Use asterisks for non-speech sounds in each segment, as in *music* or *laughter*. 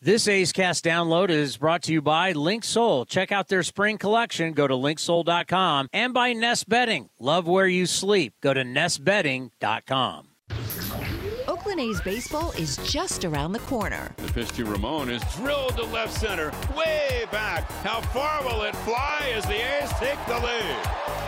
This A's Cast download is brought to you by Linksoul. Check out their spring collection. Go to linksoul.com and by Nest Bedding. Love where you sleep. Go to nestbedding.com. Oakland A's baseball is just around the corner. The pitch to Ramon is drilled to left center, way back. How far will it fly as the A's take the lead?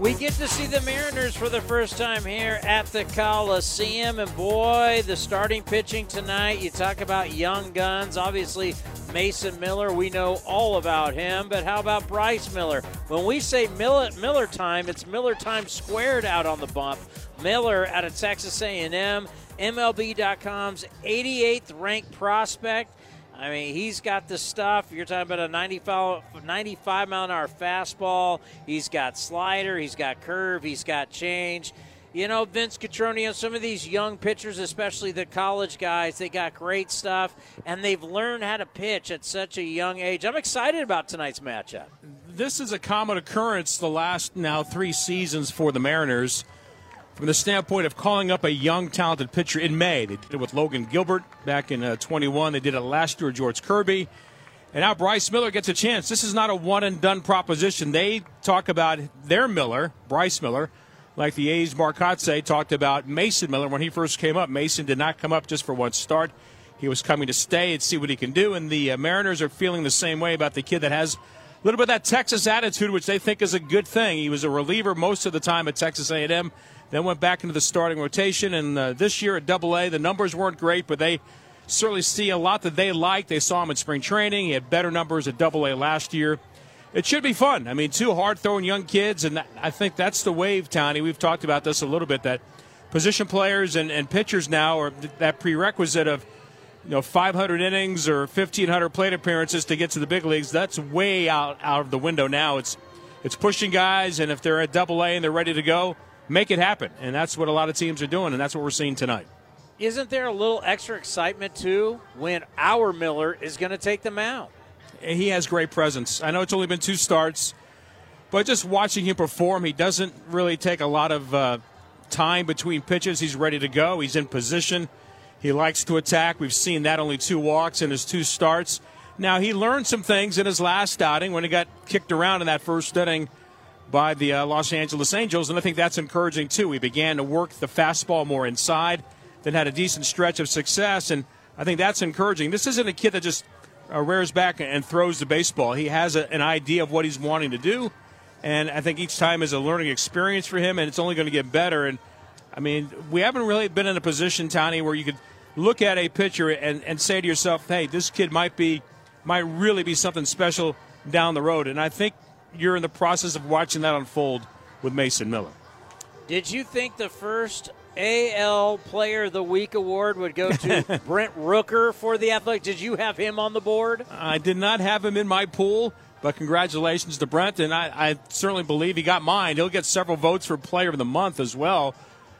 We get to see the Mariners for the first time here at the Coliseum. And boy, the starting pitching tonight, you talk about young guns. Obviously, Mason Miller, we know all about him. But how about Bryce Miller? When we say Miller, Miller time, it's Miller time squared out on the bump. Miller out of Texas A&M, MLB.com's 88th ranked prospect. I mean, he's got the stuff. You're talking about a 95, 95 mile an hour fastball. He's got slider. He's got curve. He's got change. You know, Vince Cotroneo, some of these young pitchers, especially the college guys, they got great stuff, and they've learned how to pitch at such a young age. I'm excited about tonight's matchup. This is a common occurrence the last now three seasons for the Mariners from the standpoint of calling up a young, talented pitcher in May. They did it with Logan Gilbert back in uh, 21. They did it last year with George Kirby. And now Bryce Miller gets a chance. This is not a one and done proposition. They talk about their Miller, Bryce Miller, like the A's Marcotte talked about Mason Miller when he first came up. Mason did not come up just for one start. He was coming to stay and see what he can do. And the uh, Mariners are feeling the same way about the kid that has a little bit of that Texas attitude, which they think is a good thing. He was a reliever most of the time at Texas A&M then went back into the starting rotation. And uh, this year at Double A, the numbers weren't great, but they certainly see a lot that they like. They saw him in spring training. He had better numbers at Double A last year. It should be fun. I mean, two hard throwing young kids, and I think that's the wave, Tony. We've talked about this a little bit that position players and, and pitchers now are that prerequisite of you know 500 innings or 1500 plate appearances to get to the big leagues. That's way out out of the window now. It's it's pushing guys, and if they're at Double A and they're ready to go, make it happen. And that's what a lot of teams are doing, and that's what we're seeing tonight. Isn't there a little extra excitement, too, when our Miller is going to take them out? He has great presence. I know it's only been two starts, but just watching him perform, he doesn't really take a lot of uh, time between pitches. He's ready to go, he's in position. He likes to attack. We've seen that only two walks in his two starts. Now, he learned some things in his last outing when he got kicked around in that first inning by the uh, Los Angeles Angels, and I think that's encouraging too. He began to work the fastball more inside, then had a decent stretch of success, and I think that's encouraging. This isn't a kid that just uh, rears back and throws the baseball. He has a, an idea of what he's wanting to do, and I think each time is a learning experience for him, and it's only going to get better. And I mean, we haven't really been in a position, Tony, where you could look at a pitcher and, and say to yourself, "Hey, this kid might be, might really be something special down the road." And I think you're in the process of watching that unfold with Mason Miller. Did you think the first AL Player of the Week award would go to *laughs* Brent Rooker for the Athletic? Did you have him on the board? I did not have him in my pool, but congratulations to Brent, and I, I certainly believe he got mine. He'll get several votes for Player of the Month as well.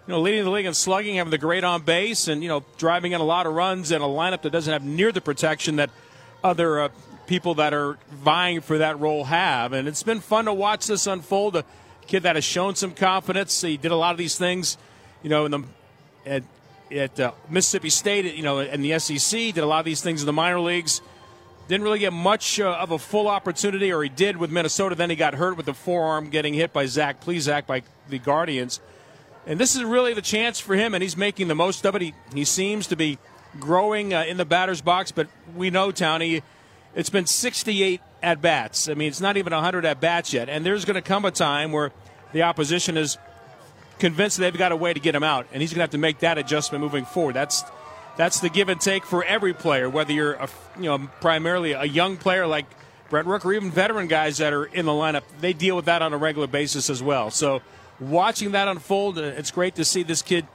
You know, leading the league in slugging, having the great on base, and you know, driving in a lot of runs in a lineup that doesn't have near the protection that other uh, people that are vying for that role have. And it's been fun to watch this unfold. A kid that has shown some confidence. He did a lot of these things, you know, in the at, at uh, Mississippi State, you know, in the SEC. Did a lot of these things in the minor leagues. Didn't really get much uh, of a full opportunity, or he did with Minnesota. Then he got hurt with the forearm, getting hit by Zach Plesac by the Guardians. And this is really the chance for him, and he's making the most of it. He, he seems to be growing uh, in the batter's box, but we know, Townie, it's been 68 at bats. I mean, it's not even 100 at bats yet. And there's going to come a time where the opposition is convinced they've got a way to get him out, and he's going to have to make that adjustment moving forward. That's that's the give and take for every player, whether you're a, you know primarily a young player like Brett Rook or even veteran guys that are in the lineup. They deal with that on a regular basis as well. So watching that unfold, uh, it's great to see this kid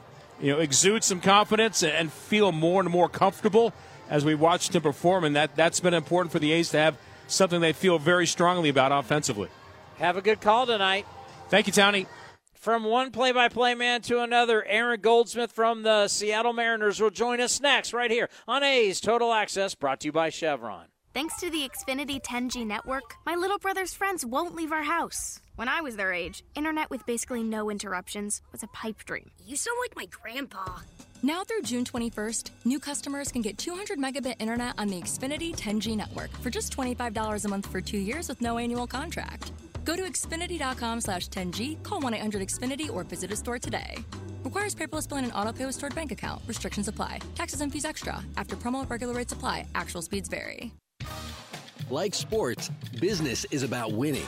you know exude some confidence and feel more and more comfortable as we watched him perform, and that that's been important for the A's to have something they feel very strongly about offensively. Have a good call tonight. Thank you, Tony. From one play by play man to another, Aaron Goldsmith from the Seattle Mariners will join us next, right here on A's Total Access, brought to you by Chevron. Thanks to the Xfinity 10G network, my little brother's friends won't leave our house. When I was their age, internet with basically no interruptions was a pipe dream. You sound like my grandpa. Now through June 21st, new customers can get 200 megabit internet on the Xfinity 10G network for just $25 a month for two years with no annual contract. Go to Xfinity.com slash 10G, call 1 800 Xfinity, or visit a store today. Requires paperless billing and auto pay with stored bank account. Restrictions apply. Taxes and fees extra. After promo, regular rates apply. Actual speeds vary. Like sports, business is about winning.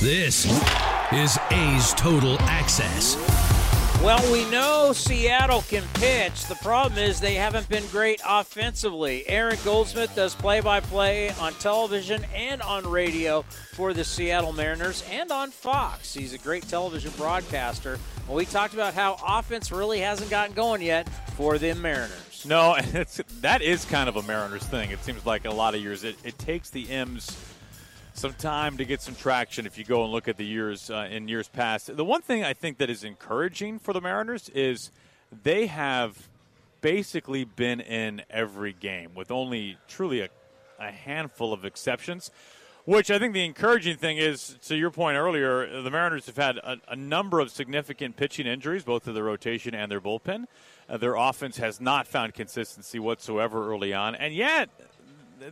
This is A's Total Access. Well, we know Seattle can pitch. The problem is they haven't been great offensively. Aaron Goldsmith does play by play on television and on radio for the Seattle Mariners and on Fox. He's a great television broadcaster. Well, we talked about how offense really hasn't gotten going yet for the Mariners. No, *laughs* it's, that is kind of a Mariners thing. It seems like a lot of years it, it takes the M's some time to get some traction if you go and look at the years uh, in years past. The one thing I think that is encouraging for the Mariners is they have basically been in every game with only truly a, a handful of exceptions. Which I think the encouraging thing is, to your point earlier, the Mariners have had a, a number of significant pitching injuries, both to their rotation and their bullpen. Uh, their offense has not found consistency whatsoever early on, and yet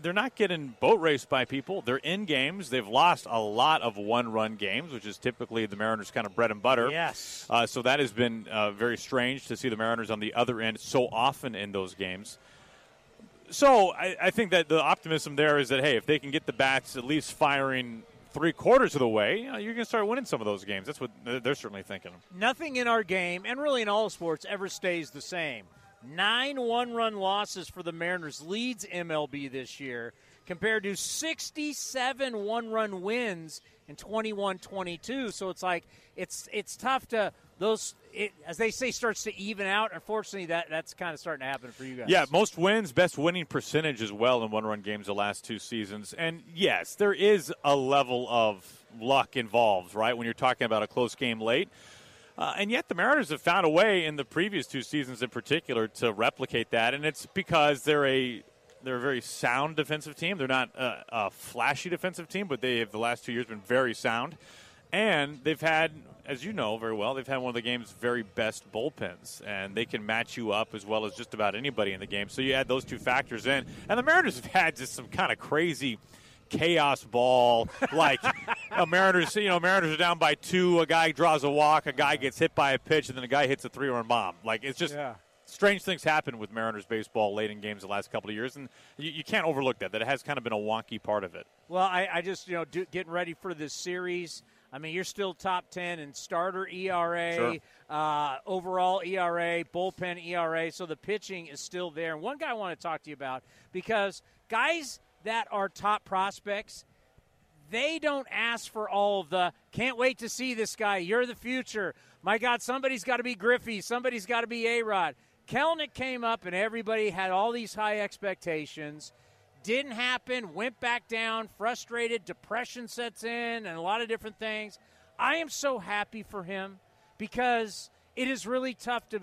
they're not getting boat raced by people. They're in games. They've lost a lot of one-run games, which is typically the Mariners' kind of bread and butter. Yes. Uh, so that has been uh, very strange to see the Mariners on the other end so often in those games. So I, I think that the optimism there is that hey, if they can get the bats at least firing three quarters of the way, you know, you're going to start winning some of those games. That's what they're certainly thinking. Nothing in our game, and really in all sports, ever stays the same. Nine one run losses for the Mariners leads MLB this year compared to 67 one run wins in 21 22. So it's like, it's it's tough to, those, it, as they say, starts to even out. Unfortunately, that that's kind of starting to happen for you guys. Yeah, most wins, best winning percentage as well in one run games the last two seasons. And yes, there is a level of luck involved, right, when you're talking about a close game late. Uh, and yet the Mariners have found a way in the previous two seasons in particular to replicate that, and it's because they're a they're a very sound defensive team. They're not a, a flashy defensive team, but they have the last two years been very sound, and they've had, as you know very well, they've had one of the game's very best bullpens, and they can match you up as well as just about anybody in the game. So you add those two factors in, and the Mariners have had just some kind of crazy chaos ball. Like a Mariners, you know, Mariners are down by two. A guy draws a walk. A guy gets hit by a pitch, and then a guy hits a three-run bomb. Like it's just. Yeah. Strange things happen with Mariners baseball late in games the last couple of years, and you, you can't overlook that. That it has kind of been a wonky part of it. Well, I, I just you know do, getting ready for this series. I mean, you're still top ten in starter ERA, Sure. uh, overall ERA, bullpen ERA. So the pitching is still there. And one guy I want to talk to you about because guys that are top prospects, they don't ask for all of the can't wait to see this guy. You're the future. My God, somebody's got to be Griffey. Somebody's got to be A Rod. Kelenic came up and everybody had all these high expectations. Didn't happen, went back down, frustrated, depression sets in, and a lot of different things. I am so happy for him because it is really tough to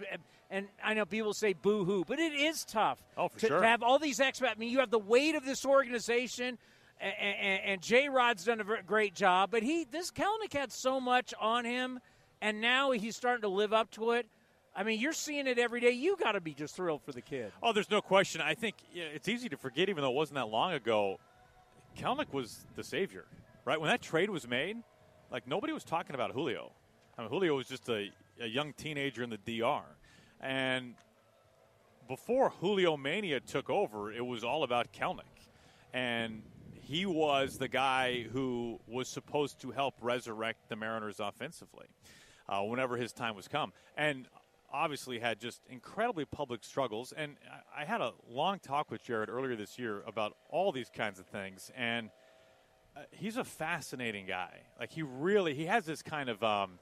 and I know people say boo hoo, but it is tough. Oh, for to, sure. to have all these expats. I mean, you have the weight of this organization, and, and, and J Rod's done a great job, but he this Kelenic had so much on him, and now he's starting to live up to it. I mean, you're seeing it every day. You got to be just thrilled for the kid. Oh, there's no question. I think it's easy to forget, even though it wasn't that long ago. Kelenic was the savior, right? When that trade was made, like nobody was talking about Julio. I mean, Julio was just a, a young teenager in the DR, and before Julio Mania took over, it was all about Kelenic. and he was the guy who was supposed to help resurrect the Mariners offensively uh, whenever his time was come. And obviously had just incredibly public struggles. And I had a long talk with Jared earlier this year about all these kinds of things. And uh, he's a fascinating guy. Like he really he has this kind of um,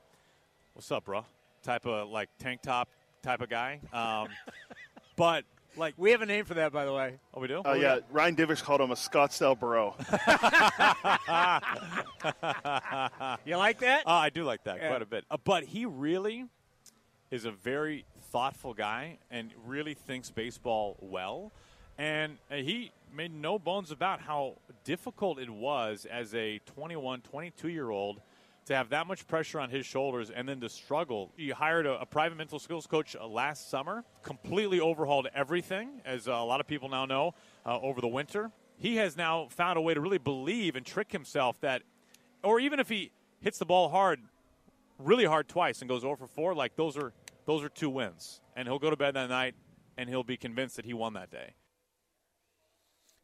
what's up, bro? Type of like tank top type of guy. Um, *laughs* but like we have a name for that, by the way. Oh, we do. Oh uh, yeah, Ryan Divish called him a Scottsdale bro. *laughs* you like that? Uh, I do like that yeah. quite a bit. Uh, but he really is a very thoughtful guy and really thinks baseball well. And uh, he made no bones about how difficult it was as a 21, 22 year old to have that much pressure on his shoulders and then to struggle. He hired a, a private mental skills coach uh, last summer, completely overhauled everything, as uh, a lot of people now know, uh, over the winter. He has now found a way to really believe and trick himself that, or even if he hits the ball hard, really hard twice and goes over for 4, like those are those are two wins. And he'll go to bed that night and he'll be convinced that he won that day.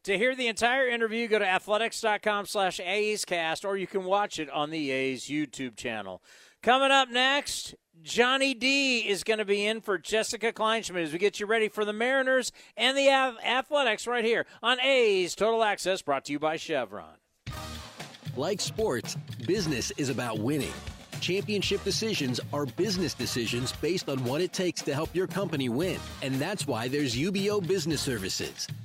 To hear the entire interview, go to athletics.com slash Cast, or you can watch it on the A's YouTube channel. Coming up next, Johnny D is going to be in for Jessica Kleinschmidt as we get you ready for the Mariners and the Athletics right here on A's Total Access, brought to you by Chevron. Like sports, business is about winning. Championship decisions are business decisions based on what it takes to help your company win. And that's why there's UBEO Business Services,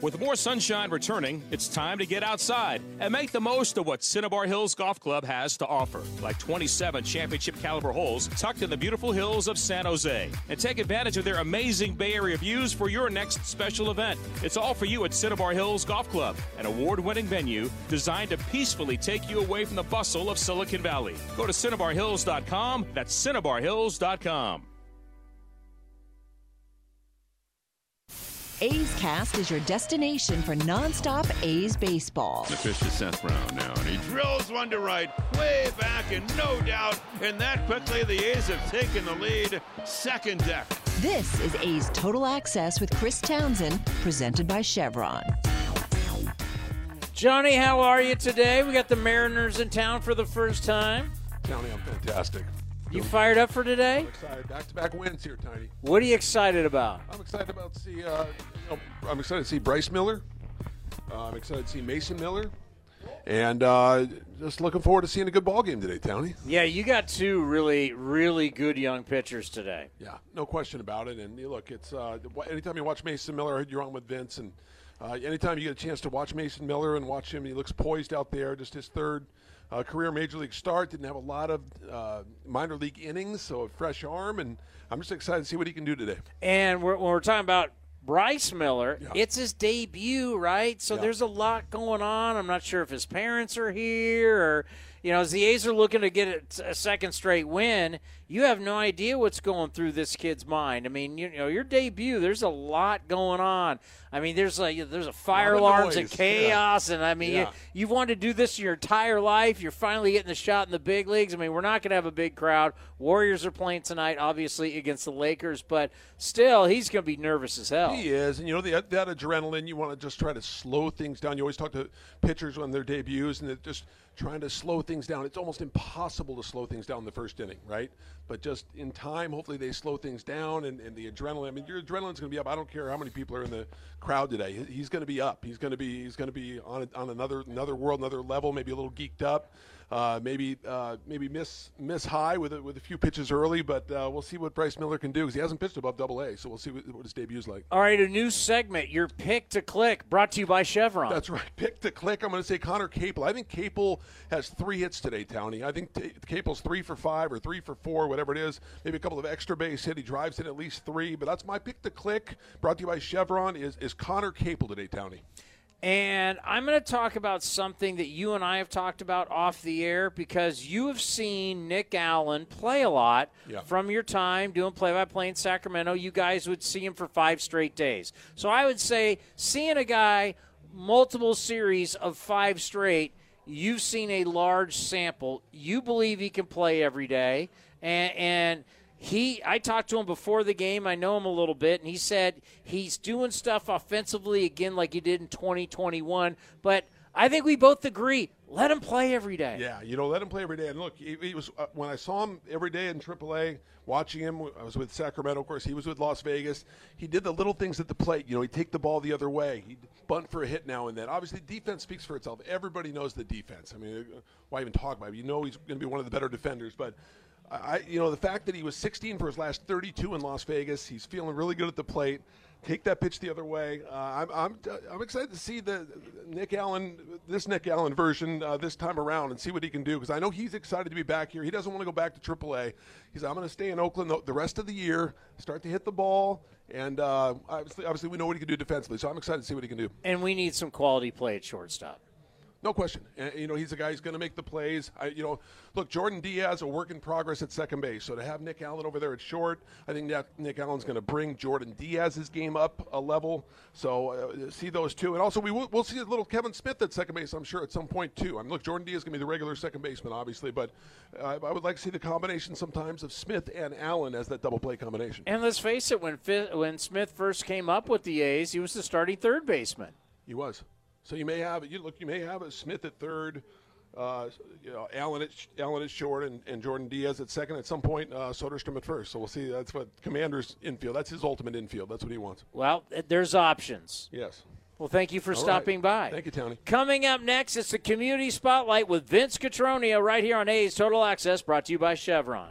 With more sunshine returning, it's time to get outside and make the most of what Cinnabar Hills Golf Club has to offer, like 27 championship caliber holes tucked in the beautiful hills of San Jose. And take advantage of their amazing Bay Area views for your next special event. It's all for you at Cinnabar Hills Golf Club, an award winning venue designed to peacefully take you away from the bustle of Silicon Valley. Go to CinnabarHills.com. That's CinnabarHills.com. A's Cast is your destination for nonstop A's baseball. The pitch to Seth Brown now, and he drills one to right, way back, and no doubt. And that quickly, the A's have taken the lead. Second deck. This is A's Total Access with Chris Townsend, presented by Chevron. Johnny, how are you today? We got the Mariners in town for the first time. Johnny, I'm fantastic. You fired up for today? I'm excited. Back-to-back wins here, Tiny. What are you excited about? I'm excited about to see. Uh, you know, I'm excited to see Bryce Miller. Uh, I'm excited to see Mason Miller, and uh, just looking forward to seeing a good ball game today, Tony. Yeah, you got two really, really good young pitchers today. Yeah, no question about it. And look, it's uh, anytime you watch Mason Miller, you're on with Vince, and uh, anytime you get a chance to watch Mason Miller and watch him, he looks poised out there. Just his third uh, career major league start. Didn't have a lot of uh, minor league innings, so a fresh arm, and I'm just excited to see what he can do today. And we're, when we're talking about Bryce Miller, it's his debut, right? So there's a lot going on. I'm not sure if his parents are here or, you know, as the A's are looking to get a second straight win, you have no idea what's going through this kid's mind. I mean, you know, your debut, there's a lot going on. I mean, there's a there's a fire alarms and chaos, yeah. and I mean, yeah. you, you've wanted to do this your entire life. You're finally getting the shot in the big leagues. I mean, we're not going to have a big crowd. Warriors are playing tonight, obviously against the Lakers, but still, he's going to be nervous as hell. He is, and you know the, that adrenaline. You want to just try to slow things down. You always talk to pitchers when their debuts, and it just trying to slow things down. It's almost impossible to slow things down in the first inning, right? But just in time, hopefully they slow things down and, and the adrenaline. I mean, your adrenaline's going to be up. I don't care how many people are in the crowd today. He's going to be up. He's going to be he's going to be on on another another world, another level. Maybe a little geeked up. Uh, maybe uh, maybe miss miss high with a, with a few pitches early, but uh, we'll see what Bryce Miller can do because he hasn't pitched above Double A. So we'll see what, what his debut's like. All right, a new segment, your pick to click, brought to you by Chevron. That's right, pick to click. I'm going to say Conner Capel. I think Capel has three hits today, Townie. I think t- Capel's three for five or three for four, whatever it is. Maybe a couple of extra base hit. He drives in at least three, but that's my pick to click. Brought to you by Chevron. Is is Conner Capel today, Townie? And I'm going to talk about something that you and I have talked about off the air because you have seen Nick Allen play a lot yeah. from your time doing play by play in Sacramento. You guys would see him for five straight days. So I would say seeing a guy multiple series of five straight, you've seen a large sample. You believe he can play every day. And, and he I talked to him before the game. I know him a little bit, and he said he's doing stuff offensively again like he did in 2021. But I think we both agree. Let him play every day. Yeah, you know, let him play every day. And look, he, he was uh, when I saw him every day in AAA, watching him. I was with Sacramento, of course. He was with Las Vegas. He did the little things at the plate. You know, he'd take the ball the other way. He'd bunt for a hit now and then. Obviously, defense speaks for itself. Everybody knows the defense. I mean, uh, why even talk about it? You know, he's going to be one of the better defenders, but. I, you know, the fact that he was 16 for his last 32 in Las Vegas, he's feeling really good at the plate. Take that pitch the other way. Uh, I'm, I'm, I'm excited to see the Nick Allen, this Nick Allen version uh, this time around, and see what he can do because I know he's excited to be back here. He doesn't want to go back to AAA. He's, I'm going to stay in Oakland the, the, rest of the year, start to hit the ball, and uh, obviously, obviously we know what he can do defensively. So I'm excited to see what he can do. And we need some quality play at shortstop. No question. And, you know, he's a guy who's going to make the plays. I, you know, look, Jordan Diaz, a work in progress at second base. So to have Nick Allen over there at short, I think that Nick Allen's going to bring Jordan Diaz's game up a level. So uh, see those two. And also, we will, we'll see a little Kevin Smith at second base, I'm sure, at some point, too. I mean, look, Jordan Diaz is going to be the regular second baseman, obviously, but uh, I would like to see the combination sometimes of Smith and Allen as that double play combination. And let's face it, when, when Smith first came up with the A's, he was the starting third baseman. He was. So you may have you look you may have a Smith at third, uh, you know, Allen at Allen at short, and, and Jordan Diaz at second. At some point, uh, Soderstrom at first. So we'll see. That's what Commander's infield. That's his ultimate infield. That's what he wants. Well, there's options. Yes. Well, thank you for All stopping right. by. Thank you, Tony. Coming up next, it's the Community Spotlight with Vince Cotroneo right here on A's Total Access, brought to you by Chevron.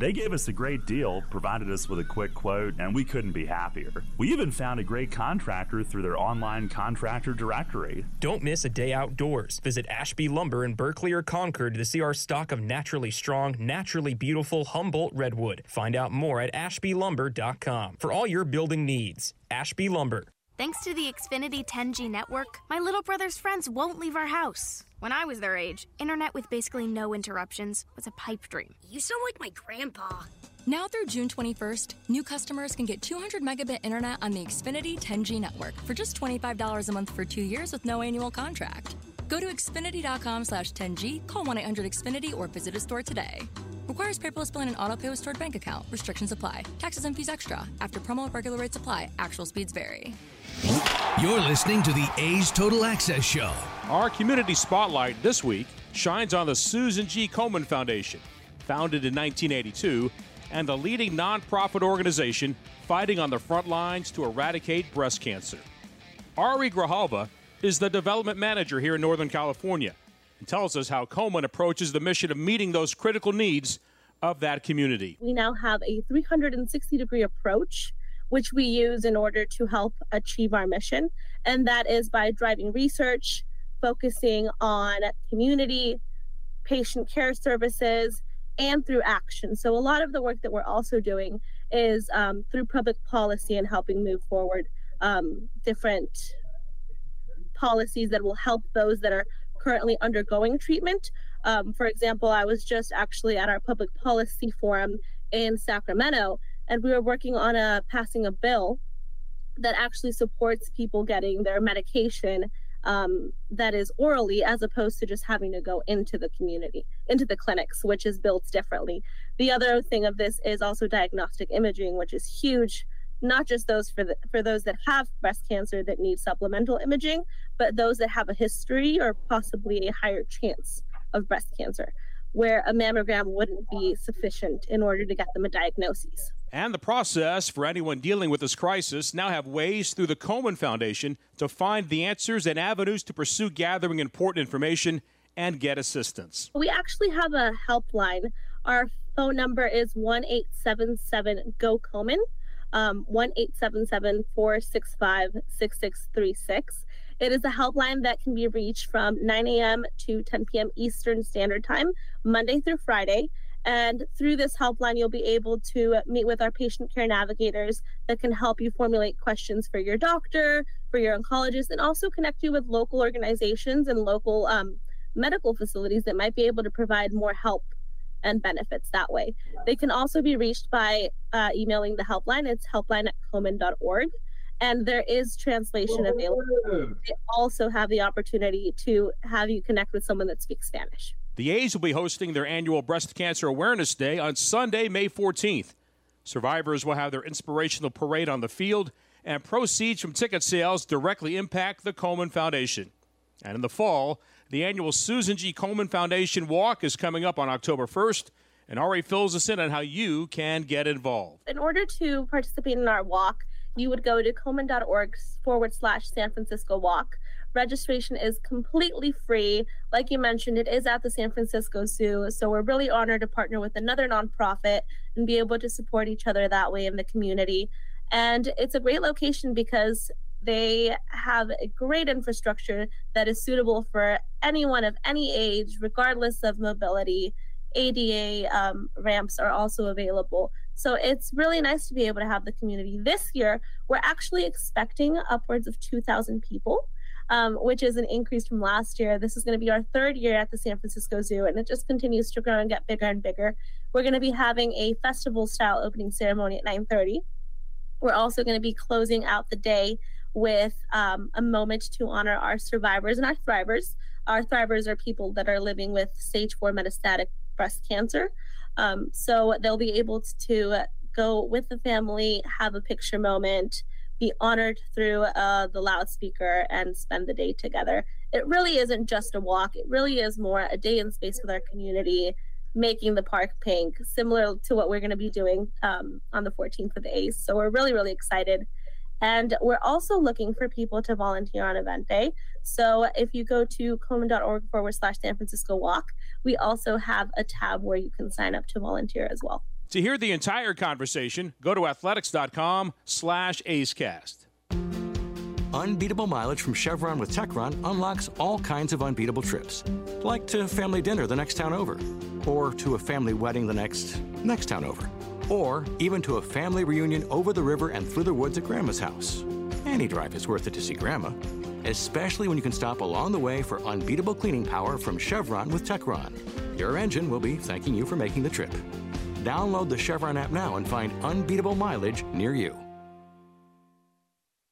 They gave us a great deal, provided us with a quick quote, and we couldn't be happier. We even found a great contractor through their online contractor directory. Don't miss a day outdoors. Visit Ashby Lumber in Berkeley or Concord to see our stock of naturally strong, naturally beautiful Humboldt Redwood. Find out more at ashbylumber.com for all your building needs. Ashby Lumber. Thanks to the Xfinity 10G network, my little brother's friends won't leave our house. When I was their age, internet with basically no interruptions was a pipe dream. You sound like my grandpa. Now through June 21st, new customers can get 200 megabit internet on the Xfinity 10G network for just $25 a month for two years with no annual contract. Go to Xfinity.com slash 10G, call 1 800 Xfinity, or visit a store today. Requires paperless billing and auto pay with stored bank account. Restrictions apply. Taxes and fees extra. After promo, regular rates apply. Actual speeds vary. You're listening to the A's Total Access Show. Our community spotlight this week shines on the Susan G. Komen Foundation, founded in 1982 and the leading nonprofit organization fighting on the front lines to eradicate breast cancer. Ary Grijalva is the development manager here in Northern California and tells us how Komen approaches the mission of meeting those critical needs of that community. We now have a 360 degree approach, which we use in order to help achieve our mission, and that is by driving research, focusing on community, patient care services, and through action. So, a lot of the work that we're also doing is um, through public policy and helping move forward um, different policies that will help those that are currently undergoing treatment. Um, for example, I was just actually at our public policy forum in Sacramento, and we were working on a passing a bill that actually supports people getting their medication um, that is orally as opposed to just having to go into the community, into the clinics, which is built differently. The other thing of this is also diagnostic imaging, which is huge not just those for the, for those that have breast cancer that need supplemental imaging, but those that have a history or possibly a higher chance of breast cancer, where a mammogram wouldn't be sufficient in order to get them a diagnosis. And the process for anyone dealing with this crisis now have ways through the Komen Foundation to find the answers and avenues to pursue gathering important information and get assistance. We actually have a helpline. Our phone number is one eight seven seven GO Komen um, 1 465 6636. It is a helpline that can be reached from 9 a.m. to 10 p.m. Eastern Standard Time, Monday through Friday. And through this helpline, you'll be able to meet with our patient care navigators that can help you formulate questions for your doctor, for your oncologist, and also connect you with local organizations and local um, medical facilities that might be able to provide more help and benefits that way. They can also be reached by uh, emailing the helpline. It's helpline at komen.org. And there is translation available. They also have the opportunity to have you connect with someone that speaks Spanish. The A's will be hosting their annual Breast Cancer Awareness Day on Sunday, May 14th. Survivors will have their inspirational parade on the field, and proceeds from ticket sales directly impact the Komen Foundation. And in the fall, the annual Susan G. Komen Foundation Walk is coming up on October 1st, and Ary fills us in on how you can get involved. In order to participate in our walk, you would go to komen.org forward slash San Francisco Walk. Registration is completely free. Like you mentioned, it is at the San Francisco Zoo. So we're really honored to partner with another nonprofit and be able to support each other that way in the community. And it's a great location because they have a great infrastructure that is suitable for anyone of any age, regardless of mobility. ADA um, ramps are also available. So it's really nice to be able to have the community. This year, we're actually expecting upwards of 2,000 people, um, which is an increase from last year. This is going to be our third year at the San Francisco Zoo, and it just continues to grow and get bigger and bigger. We're going to be having a festival-style opening ceremony at 9:30. We're also going to be closing out the day with um, a moment to honor our survivors and our thrivers. Our thrivers are people that are living with stage four metastatic breast cancer. Um, so they'll be able to go with the family, have a picture moment, be honored through uh, the loudspeaker, and spend the day together. It really isn't just a walk, it really is more a day in space with our community, making the park pink, similar to what we're going to be doing um, on the 14th of the A's. So we're really, really excited and we're also looking for people to volunteer on event day. So if you go to komen.org forward slash San Francisco Walk, we also have a tab where you can sign up to volunteer as well. To hear the entire conversation, go to athletics.com slash acecast. Unbeatable mileage from Chevron with Techron unlocks all kinds of unbeatable trips, like to family dinner the next town over, or to a family wedding the next next town over or even to a family reunion over the river and through the woods at Grandma's house. Any drive is worth it to see Grandma, especially when you can stop along the way for unbeatable cleaning power from Chevron with Techron. Your engine will be thanking you for making the trip. Download the Chevron app now and find unbeatable mileage near you.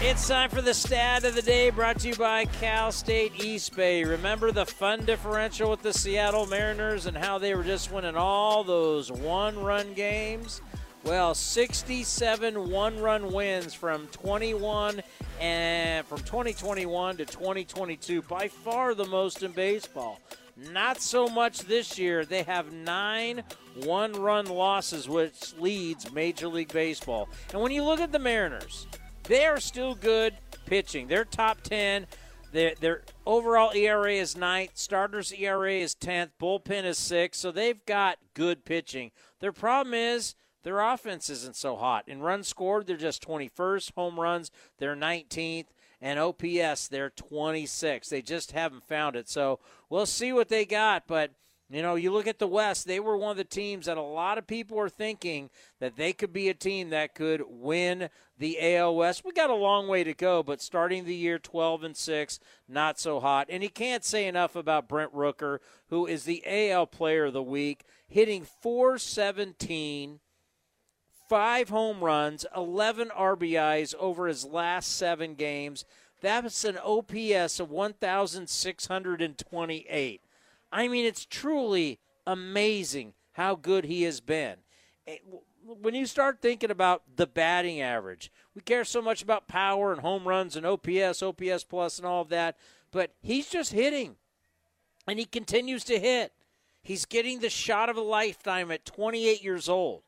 It's time for the stat of the day brought to you by Cal State East Bay. Remember the fun differential with the Seattle Mariners and how they were just winning all those one run games? Well, 67 one run wins from 21 and from 2021 to 2022, by far the most in baseball. Not so much this year. They have nine one run losses, which leads Major League Baseball. And when you look at the Mariners, they are still good pitching. They're top 10. Their, their overall ERA is ninth. Starters ERA is 10th. Bullpen is sixth. So they've got good pitching. Their problem is their offense isn't so hot. In runs scored, they're just 21st. Home runs, they're 19th. And OPS, they're 26. They just haven't found it. So we'll see what they got. But – you know, you look at the West, they were one of the teams that a lot of people are thinking that they could be a team that could win the AL West. We got a long way to go, but starting the year 12 and 6, not so hot. And you can't say enough about Brent Rooker, who is the AL player of the week, hitting 417 five home runs, 11 RBIs over his last seven games. That's an OPS of 1,628. I mean, it's truly amazing how good he has been. Eh, when you start thinking about the batting average, we care so much about power and home runs and OPS, OPS plus, and all of that, but he's just hitting, and he continues to hit. He's getting the shot of a lifetime at 28 years old,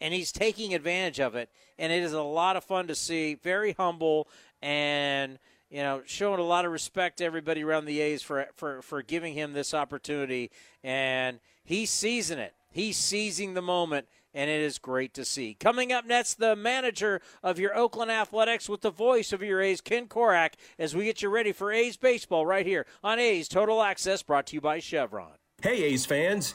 and he's taking advantage of it, and it is a lot of fun to see. Very humble and you know, showing a lot of respect to everybody around the A's for for for giving him this opportunity, and he's seizing it. He's seizing the moment, and it is great to see. Coming up next, the manager of your Oakland Athletics with the voice of your A's, Ken Korach, as we get you ready for A's baseball right here on A's Total Access, brought to you by Chevron. Hey, A's fans.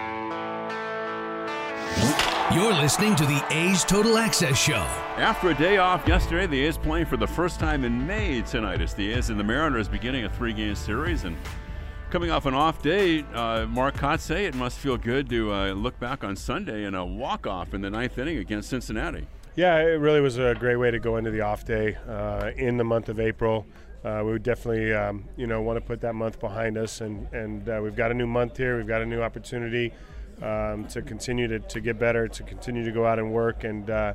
You're listening to the A's Total Access Show. After a day off yesterday, the A's playing for the first time in May tonight. It's the A's and the Mariners beginning a three-game series, and coming off an off day, uh, Mark Kotsay, it must feel good to uh, look back on Sunday in a walk-off in the ninth inning against Cincinnati. Yeah, it really was a great way to go into the off day uh, in the month of April. Uh, we would definitely, um, you know, want to put that month behind us, and and uh, we've got a new month here. We've got a new opportunity um, to continue to, to get better, to continue to go out and work, and uh,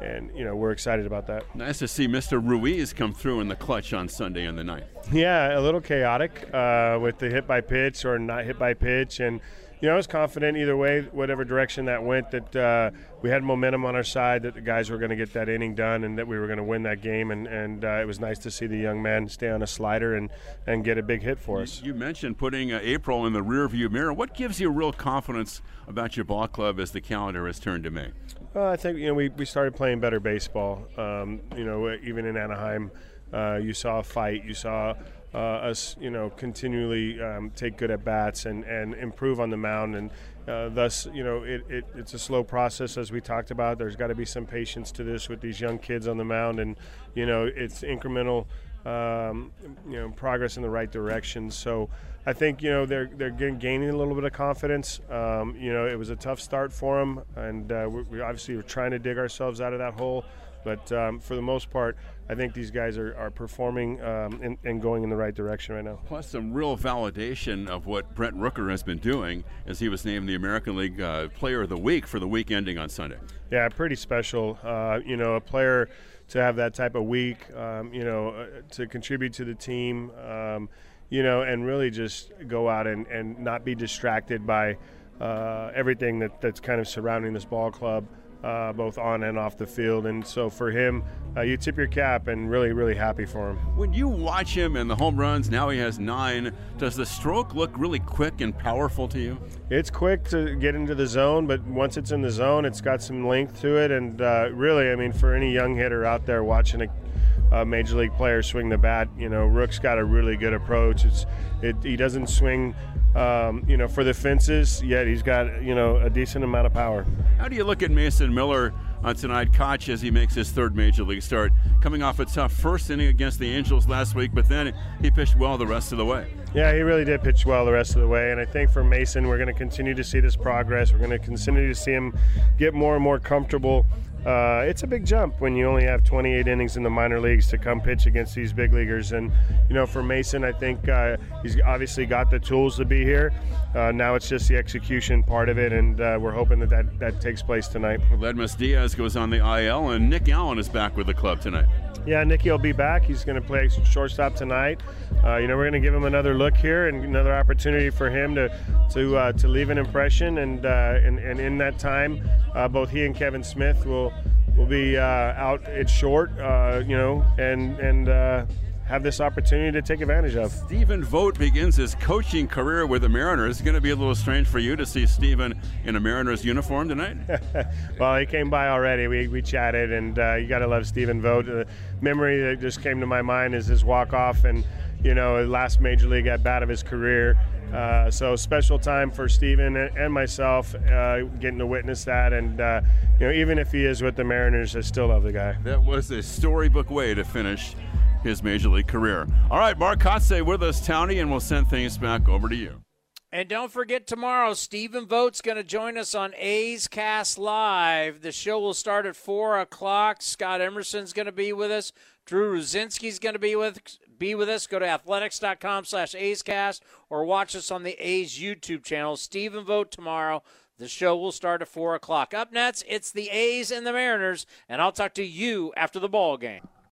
and you know we're excited about that. Nice to see Mr. Ruiz come through in the clutch on Sunday in the ninth. Yeah, a little chaotic uh, with the hit by pitch or not hit by pitch, and you know I was confident either way, whatever direction that went, that uh, we had momentum on our side, that the guys were going to get that inning done, and that we were going to win that game. And, and uh, it was nice to see the young man stay on a slider and, and get a big hit for us. You mentioned putting uh, April in the rearview mirror. What gives you real confidence about your ball club as the calendar has turned to May? Well, I think you know we, we started playing better baseball. Um, you know, even in Anaheim, uh, you saw a fight. You saw uh, us, you know, continually um, take good at bats and, and improve on the mound. And uh, thus, you know, it, it, it's a slow process as we talked about. There's got to be some patience to this with these young kids on the mound, and you know, it's incremental, um, you know, progress in the right direction. So, I think you know they're they're gaining a little bit of confidence. Um, you know, it was a tough start for them, and uh, we, we obviously were trying to dig ourselves out of that hole. But um, for the most part, I think these guys are, are performing um, and, and, going in the right direction right now. Plus, some real validation of what Brent Rooker has been doing as he was named the American League uh, Player of the Week for the week ending on Sunday. Yeah, pretty special. Uh, you know, a player to have that type of week, um, you know, uh, to contribute to the team, um, you know, and really just go out and, and not be distracted by uh, everything that, that's kind of surrounding this ball club uh, both on and off the field. And so for him, uh, you tip your cap and really, really happy for him. When you watch him and the home runs, now he has nine. Does the stroke look really quick and powerful to you? It's quick to get into the zone, but once it's in the zone, it's got some length to it. And uh, really, I mean, for any young hitter out there watching a uh, major league player swing the bat. You know, Rook's got a really good approach. It's it, he doesn't swing, um, you know, for the fences. Yet he's got you know a decent amount of power. How do you look at Mason Miller? on tonight. Koch as he makes his third major league start, coming off a tough first inning against the Angels last week, but then he pitched well the rest of the way. Yeah, he really did pitch well the rest of the way, and I think for Mason, we're going to continue to see this progress. We're going to continue to see him get more and more comfortable. Uh, it's a big jump when you only have 28 innings in the minor leagues to come pitch against these big leaguers. And, you know, for Mason, I think uh, he's obviously got the tools to be here. Uh, now it's just the execution part of it, and uh, we're hoping that, that that takes place tonight. Aledmys Diaz goes on the IL, and Nick Allen is back with the club tonight. Yeah, Nicky will be back. He's going to play shortstop tonight. Uh, you know, we're going to give him another look here and another opportunity for him to to uh, to leave an impression. And, uh, and and in that time, uh, both he and Kevin Smith will will be uh, out at short. Uh, you know, and and have this opportunity to take advantage of. Stephen Vogt begins his coaching career with the Mariners. It's going to be a little strange for you to see Stephen in a Mariners uniform tonight. *laughs* well, he came by already. We, we chatted, and uh, you got to love Stephen Vogt. The memory that just came to my mind is his walk off and you know last major league at bat of his career. Uh, so special time for Stephen and myself uh, getting to witness that, and uh, you know even if he is with the Mariners, I still love the guy. That was a storybook way to finish his major league career. All right, Mark Kotsay with us, Townie, and we'll send things back over to you. And don't forget tomorrow, Stephen Vogt's going to join us on A's Cast Live. The show will start at 4 o'clock. Scott Emerson's going to be with us. Drew Ruzinski's going to be with be with us. Go to athletics.com slash A'scast or watch us on the A's YouTube channel. Stephen Vogt tomorrow. The show will start at 4 o'clock. Up next, it's the A's and the Mariners, and I'll talk to you after the ball game.